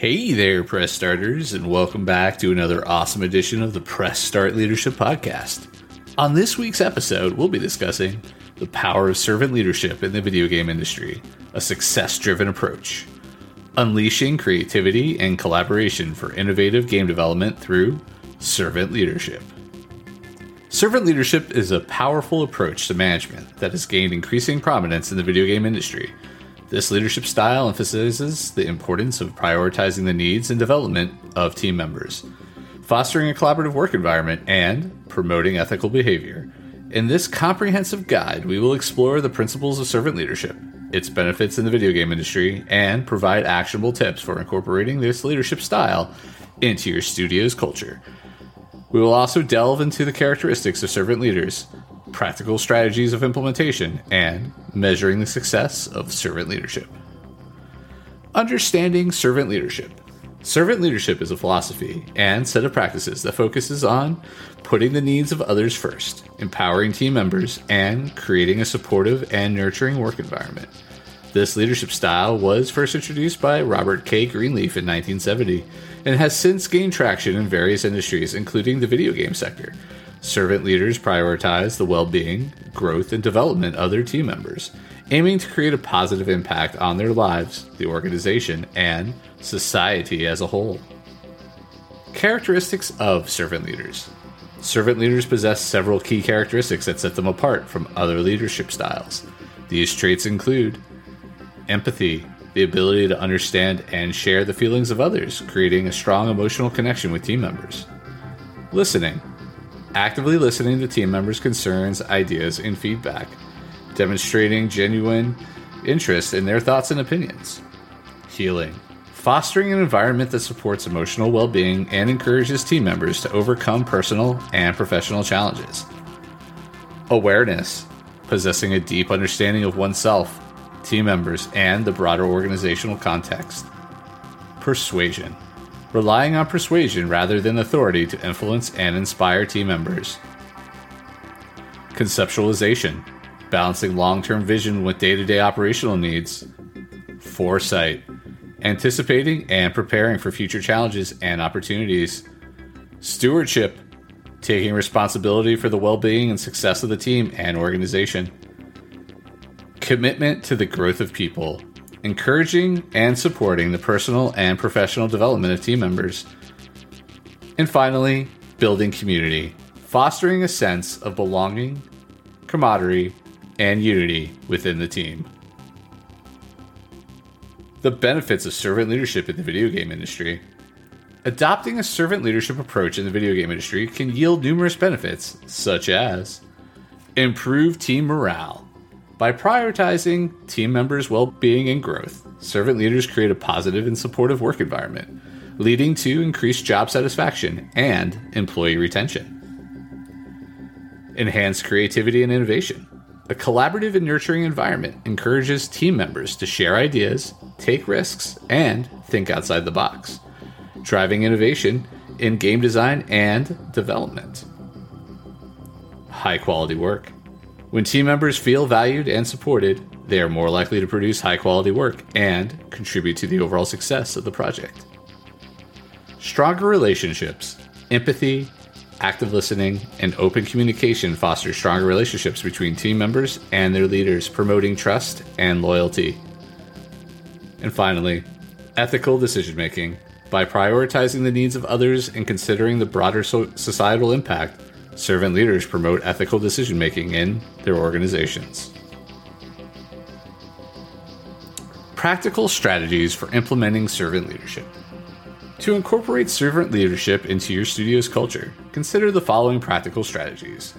Hey there, press starters, and welcome back to another awesome edition of the Press Start Leadership Podcast. On this week's episode, we'll be discussing the power of servant leadership in the video game industry, a success driven approach, unleashing creativity and collaboration for innovative game development through servant leadership. Servant leadership is a powerful approach to management that has gained increasing prominence in the video game industry this leadership style emphasizes the importance of prioritizing the needs and development of team members, fostering a collaborative work environment, and promoting ethical behavior. In this comprehensive guide, we will explore the principles of servant leadership, its benefits in the video game industry, and provide actionable tips for incorporating this leadership style into your studio's culture. We will also delve into the characteristics of servant leaders, practical strategies of implementation, and measuring the success of servant leadership. Understanding servant leadership. Servant leadership is a philosophy and set of practices that focuses on putting the needs of others first, empowering team members, and creating a supportive and nurturing work environment. This leadership style was first introduced by Robert K. Greenleaf in 1970 and has since gained traction in various industries, including the video game sector, Servant leaders prioritize the well being, growth, and development of their team members, aiming to create a positive impact on their lives, the organization, and society as a whole. Characteristics of servant leaders Servant leaders possess several key characteristics that set them apart from other leadership styles. These traits include empathy, the ability to understand and share the feelings of others, creating a strong emotional connection with team members. Listening, actively listening to team members' concerns, ideas, and feedback, demonstrating genuine interest in their thoughts and opinions. Healing, fostering an environment that supports emotional well being and encourages team members to overcome personal and professional challenges. Awareness, possessing a deep understanding of oneself, team members, and the broader organizational context. Persuasion, relying on persuasion rather than authority to influence and inspire team members. Conceptualization, balancing long term vision with day to day operational needs. Foresight, anticipating and preparing for future challenges and opportunities. Stewardship, taking responsibility for the well being and success of the team and organization. Commitment to the growth of people, encouraging and supporting the personal and professional development of team members. And finally, building community, fostering a sense of belonging, camaraderie, and unity within the team. The benefits of servant leadership in the video game industry. Adopting a servant leadership approach in the video game industry can yield numerous benefits, such as improved team morale, by prioritizing team members' well being and growth, servant leaders create a positive and supportive work environment, leading to increased job satisfaction and employee retention. Enhance creativity and innovation. A collaborative and nurturing environment encourages team members to share ideas, take risks, and think outside the box, driving innovation in game design and development. High quality work. When team members feel valued and supported, they are more likely to produce high quality work and contribute to the overall success of the project. Stronger relationships, empathy, active listening, and open communication foster stronger relationships between team members and their leaders, promoting trust and loyalty. And finally, ethical decision making. By prioritizing the needs of others and considering the broader so- societal impact, servant leaders promote ethical decision making in their organizations. Practical strategies for implementing servant leadership. To incorporate servant leadership into your studio's culture, consider the following practical strategies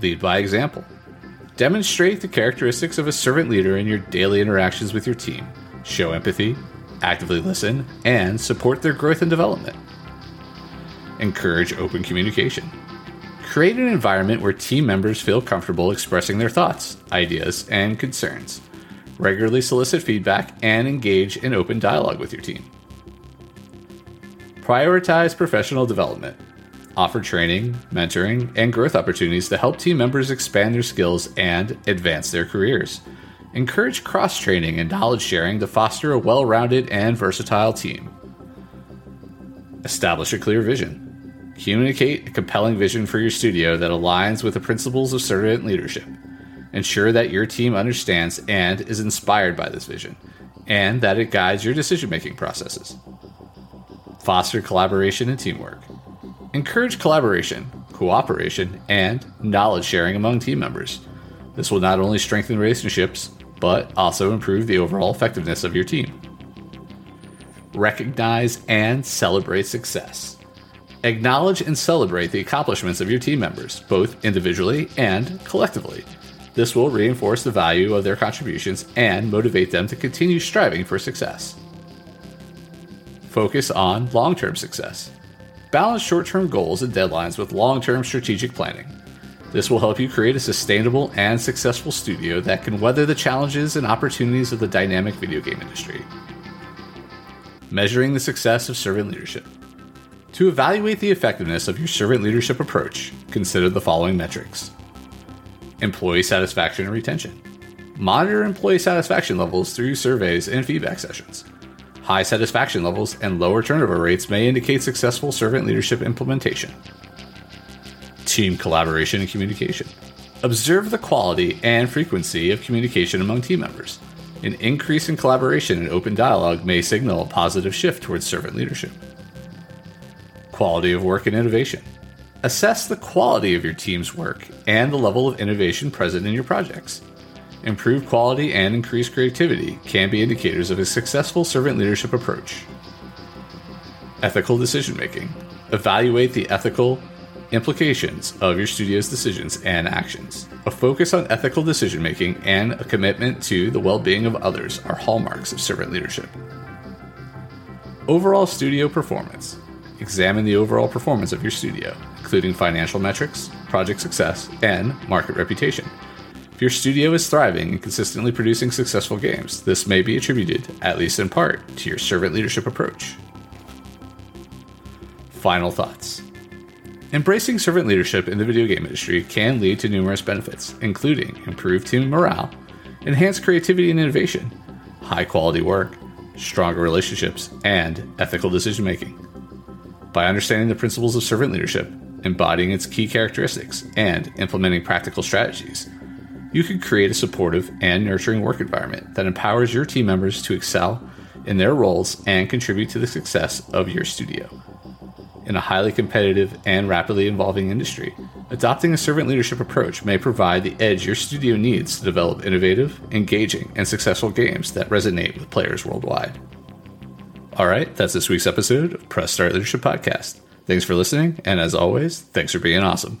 Lead by example. Demonstrate the characteristics of a servant leader in your daily interactions with your team. Show empathy, actively listen, and support their growth and development. Encourage open communication. Create an environment where team members feel comfortable expressing their thoughts, ideas, and concerns. Regularly solicit feedback and engage in open dialogue with your team. Prioritize professional development. Offer training, mentoring, and growth opportunities to help team members expand their skills and advance their careers. Encourage cross training and knowledge sharing to foster a well rounded and versatile team. Establish a clear vision. Communicate a compelling vision for your studio that aligns with the principles of servant leadership. Ensure that your team understands and is inspired by this vision, and that it guides your decision making processes foster collaboration and teamwork, encourage collaboration, cooperation, and knowledge sharing among team members. This will not only strengthen relationships, but also improve the overall effectiveness of your team. Recognize and celebrate success. Acknowledge and celebrate the accomplishments of your team members, both individually and collectively. This will reinforce the value of their contributions and motivate them to continue striving for success. Focus on long term success. Balance short term goals and deadlines with long term strategic planning. This will help you create a sustainable and successful studio that can weather the challenges and opportunities of the dynamic video game industry. Measuring the success of servant leadership. To evaluate the effectiveness of your servant leadership approach, consider the following metrics employee satisfaction and retention. Monitor employee satisfaction levels through surveys and feedback sessions. High satisfaction levels and lower turnover rates may indicate successful servant leadership implementation. Team collaboration and communication. Observe the quality and frequency of communication among team members. An increase in collaboration and open dialogue may signal a positive shift towards servant leadership. Quality of work and innovation. Assess the quality of your team's work and the level of innovation present in your projects. Improved quality and increased creativity can be indicators of a successful servant leadership approach. Ethical decision making. Evaluate the ethical implications of your studio's decisions and actions. A focus on ethical decision making and a commitment to the well being of others are hallmarks of servant leadership. Overall studio performance. Examine the overall performance of your studio, including financial metrics, project success, and market reputation. If your studio is thriving and consistently producing successful games, this may be attributed, at least in part, to your servant leadership approach. Final thoughts Embracing servant leadership in the video game industry can lead to numerous benefits, including improved team morale, enhanced creativity and innovation, high quality work, stronger relationships, and ethical decision making. By understanding the principles of servant leadership, embodying its key characteristics, and implementing practical strategies, you can create a supportive and nurturing work environment that empowers your team members to excel in their roles and contribute to the success of your studio. In a highly competitive and rapidly evolving industry, adopting a servant leadership approach may provide the edge your studio needs to develop innovative, engaging, and successful games that resonate with players worldwide. All right, that's this week's episode Press Start Leadership Podcast. Thanks for listening, and as always, thanks for being awesome.